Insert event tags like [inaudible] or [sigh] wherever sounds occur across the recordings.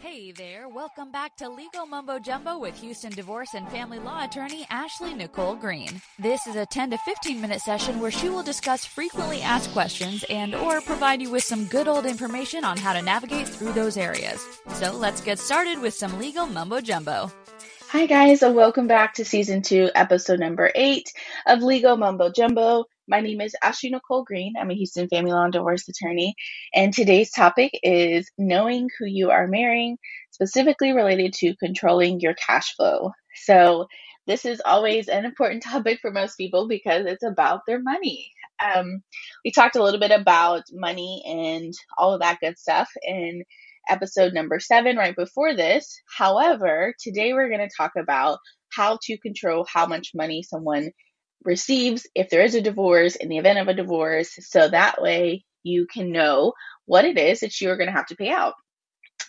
Hey there, welcome back to Legal Mumbo Jumbo with Houston divorce and family law attorney Ashley Nicole Green. This is a 10 to 15 minute session where she will discuss frequently asked questions and or provide you with some good old information on how to navigate through those areas. So let's get started with some legal mumbo jumbo. Hi, guys, and welcome back to season two, episode number eight of Legal Mumbo Jumbo. My name is Ashley Nicole Green. I'm a Houston family law and divorce attorney, and today's topic is knowing who you are marrying, specifically related to controlling your cash flow. So, this is always an important [laughs] topic for most people because it's about their money. Um, we talked a little bit about money and all of that good stuff in episode number seven right before this. However, today we're going to talk about how to control how much money someone receives if there is a divorce in the event of a divorce. So that way you can know what it is that you are going to have to pay out.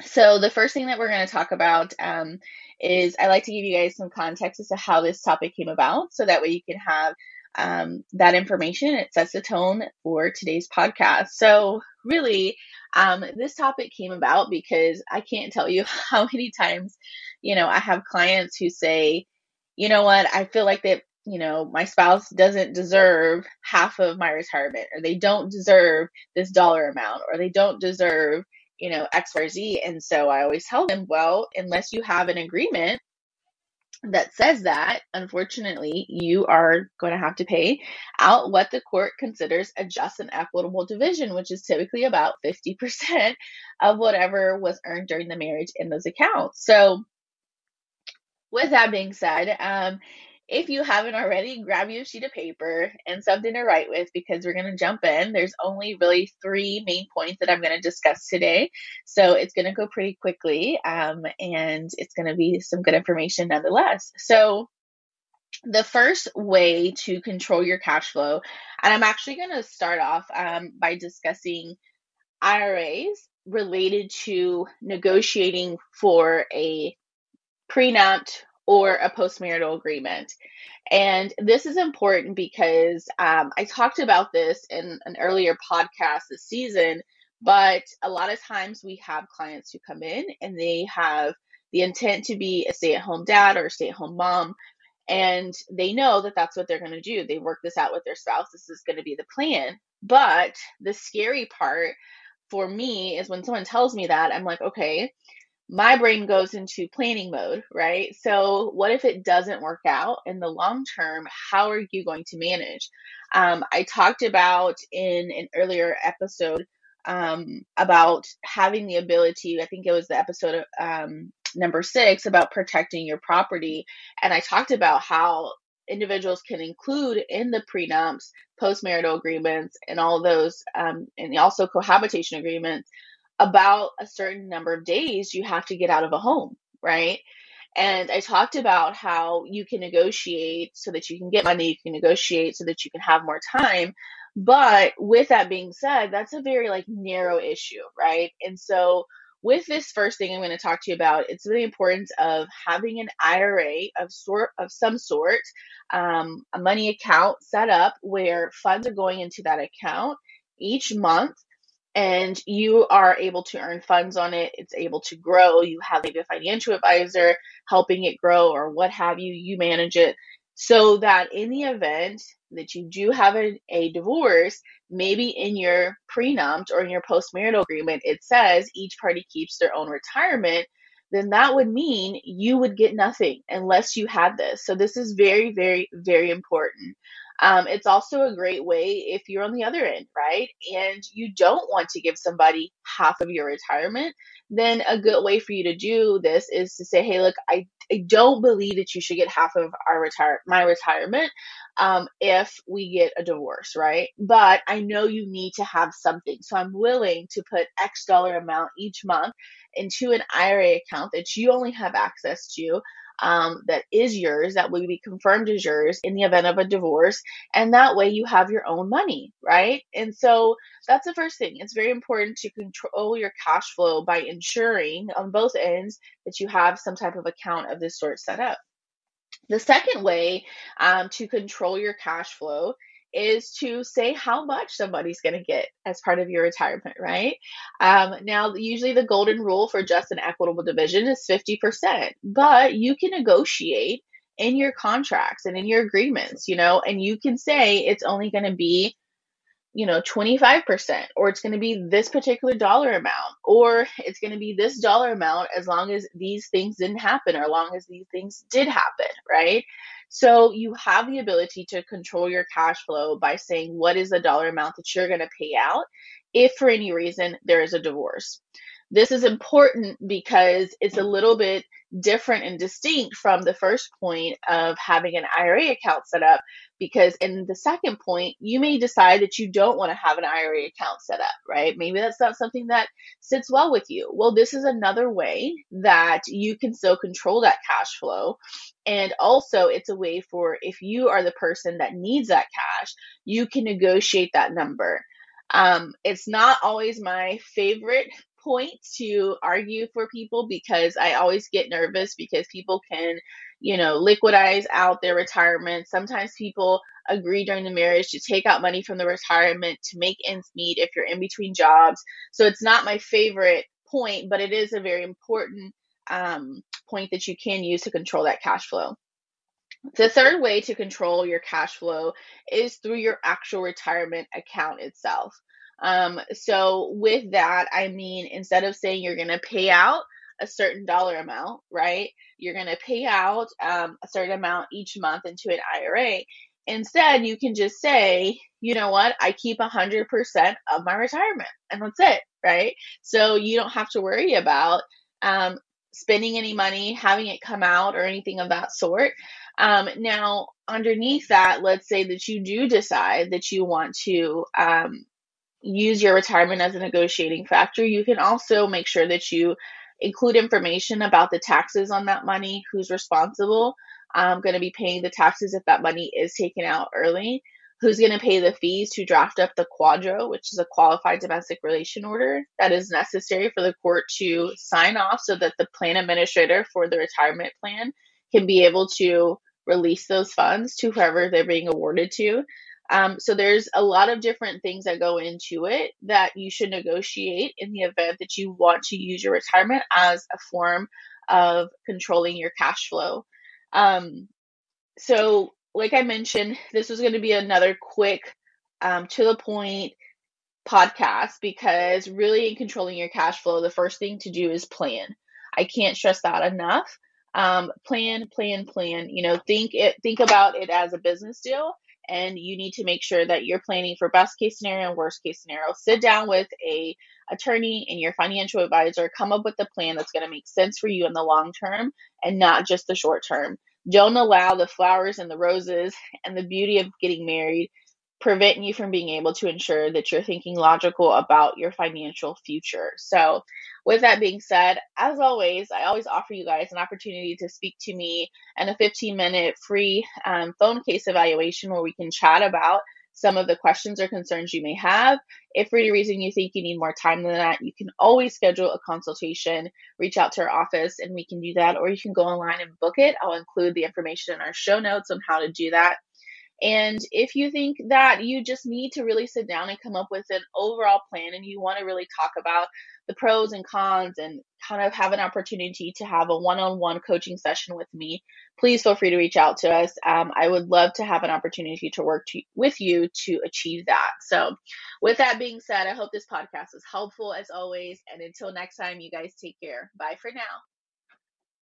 So, the first thing that we're going to talk about um, is I like to give you guys some context as to how this topic came about so that way you can have um, that information. It sets the tone for today's podcast. So, really, um, this topic came about because I can't tell you [laughs] how many times, you know, I have clients who say, you know what, I feel like that, you know, my spouse doesn't deserve half of my retirement, or they don't deserve this dollar amount, or they don't deserve, you know, X, Y, Z. And so I always tell them, well, unless you have an agreement that says that, unfortunately, you are going to have to pay out what the court considers a just and equitable division, which is typically about 50% of whatever was earned during the marriage in those accounts. So, with that being said, um, if you haven't already, grab you a sheet of paper and something to write with because we're going to jump in. There's only really three main points that I'm going to discuss today. So it's going to go pretty quickly um, and it's going to be some good information nonetheless. So, the first way to control your cash flow, and I'm actually going to start off um, by discussing IRAs related to negotiating for a prenup or a postmarital agreement. And this is important because um, I talked about this in an earlier podcast this season, but a lot of times we have clients who come in and they have the intent to be a stay at home dad or a stay at home mom. And they know that that's what they're going to do. They work this out with their spouse. This is going to be the plan. But the scary part for me is when someone tells me that, I'm like, okay, my brain goes into planning mode, right? So, what if it doesn't work out in the long term? How are you going to manage? Um, I talked about in an earlier episode um, about having the ability, I think it was the episode of, um, number six about protecting your property. And I talked about how individuals can include in the prenups, postmarital agreements, and all those, um, and also cohabitation agreements about a certain number of days you have to get out of a home, right? And I talked about how you can negotiate so that you can get money, you can negotiate so that you can have more time. But with that being said, that's a very like narrow issue, right? And so with this first thing I'm going to talk to you about, it's the importance of having an IRA of sort of some sort, um, a money account set up where funds are going into that account each month and you are able to earn funds on it. It's able to grow. You have maybe a financial advisor helping it grow or what have you. You manage it so that in the event that you do have a, a divorce, maybe in your prenup or in your postmarital agreement, it says each party keeps their own retirement, then that would mean you would get nothing unless you had this. So this is very, very, very important. Um, it's also a great way if you're on the other end, right? And you don't want to give somebody half of your retirement, then a good way for you to do this is to say, hey, look, I, I don't believe that you should get half of our retire my retirement um, if we get a divorce, right? But I know you need to have something. So I'm willing to put X dollar amount each month into an IRA account that you only have access to um, that is yours, that will be confirmed as yours in the event of a divorce. And that way you have your own money, right? And so that's the first thing. It's very important to control your cash flow by ensuring on both ends that you have some type of account of this sort set up. The second way um, to control your cash flow is to say how much somebody's going to get as part of your retirement, right? Um, now, usually the golden rule for just an equitable division is 50%, but you can negotiate in your contracts and in your agreements, you know, and you can say it's only going to be you know 25% or it's going to be this particular dollar amount or it's going to be this dollar amount as long as these things didn't happen or as long as these things did happen right so you have the ability to control your cash flow by saying what is the dollar amount that you're going to pay out if for any reason there is a divorce this is important because it's a little bit different and distinct from the first point of having an IRA account set up. Because in the second point, you may decide that you don't want to have an IRA account set up, right? Maybe that's not something that sits well with you. Well, this is another way that you can still control that cash flow. And also, it's a way for if you are the person that needs that cash, you can negotiate that number. Um, it's not always my favorite point to argue for people because I always get nervous because people can, you know, liquidize out their retirement. Sometimes people agree during the marriage to take out money from the retirement to make ends meet if you're in between jobs. So it's not my favorite point, but it is a very important um, point that you can use to control that cash flow. The third way to control your cash flow is through your actual retirement account itself. Um, so with that, I mean, instead of saying you're going to pay out a certain dollar amount, right? You're going to pay out um, a certain amount each month into an IRA. Instead, you can just say, you know what, I keep 100% of my retirement, and that's it, right? So you don't have to worry about um, spending any money, having it come out, or anything of that sort. Um, now, underneath that, let's say that you do decide that you want to um, use your retirement as a negotiating factor. You can also make sure that you include information about the taxes on that money, who's responsible, um, going to be paying the taxes if that money is taken out early, who's going to pay the fees to draft up the QDRO, which is a qualified domestic relation order that is necessary for the court to sign off so that the plan administrator for the retirement plan can be able to release those funds to whoever they're being awarded to. Um, so there's a lot of different things that go into it that you should negotiate in the event that you want to use your retirement as a form of controlling your cash flow. Um, so, like I mentioned, this was going to be another quick, um, to the point podcast because really in controlling your cash flow, the first thing to do is plan. I can't stress that enough. Um, plan, plan, plan. You know, think it, think about it as a business deal and you need to make sure that you're planning for best case scenario and worst case scenario. Sit down with a attorney and your financial advisor, come up with a plan that's going to make sense for you in the long term and not just the short term. Don't allow the flowers and the roses [laughs] and the beauty of getting married prevent you from being able to ensure that you're thinking logical about your financial future. So, with that being said, as always, I always offer you guys an opportunity to speak to me and a 15 minute free um, phone case evaluation where we can chat about some of the questions or concerns you may have. If for any reason you think you need more time than that, you can always schedule a consultation, reach out to our office, and we can do that, or you can go online and book it. I'll include the information in our show notes on how to do that. And if you think that you just need to really sit down and come up with an overall plan and you want to really talk about the pros and cons and kind of have an opportunity to have a one on one coaching session with me, please feel free to reach out to us. Um, I would love to have an opportunity to work to, with you to achieve that. So, with that being said, I hope this podcast was helpful as always. And until next time, you guys take care. Bye for now.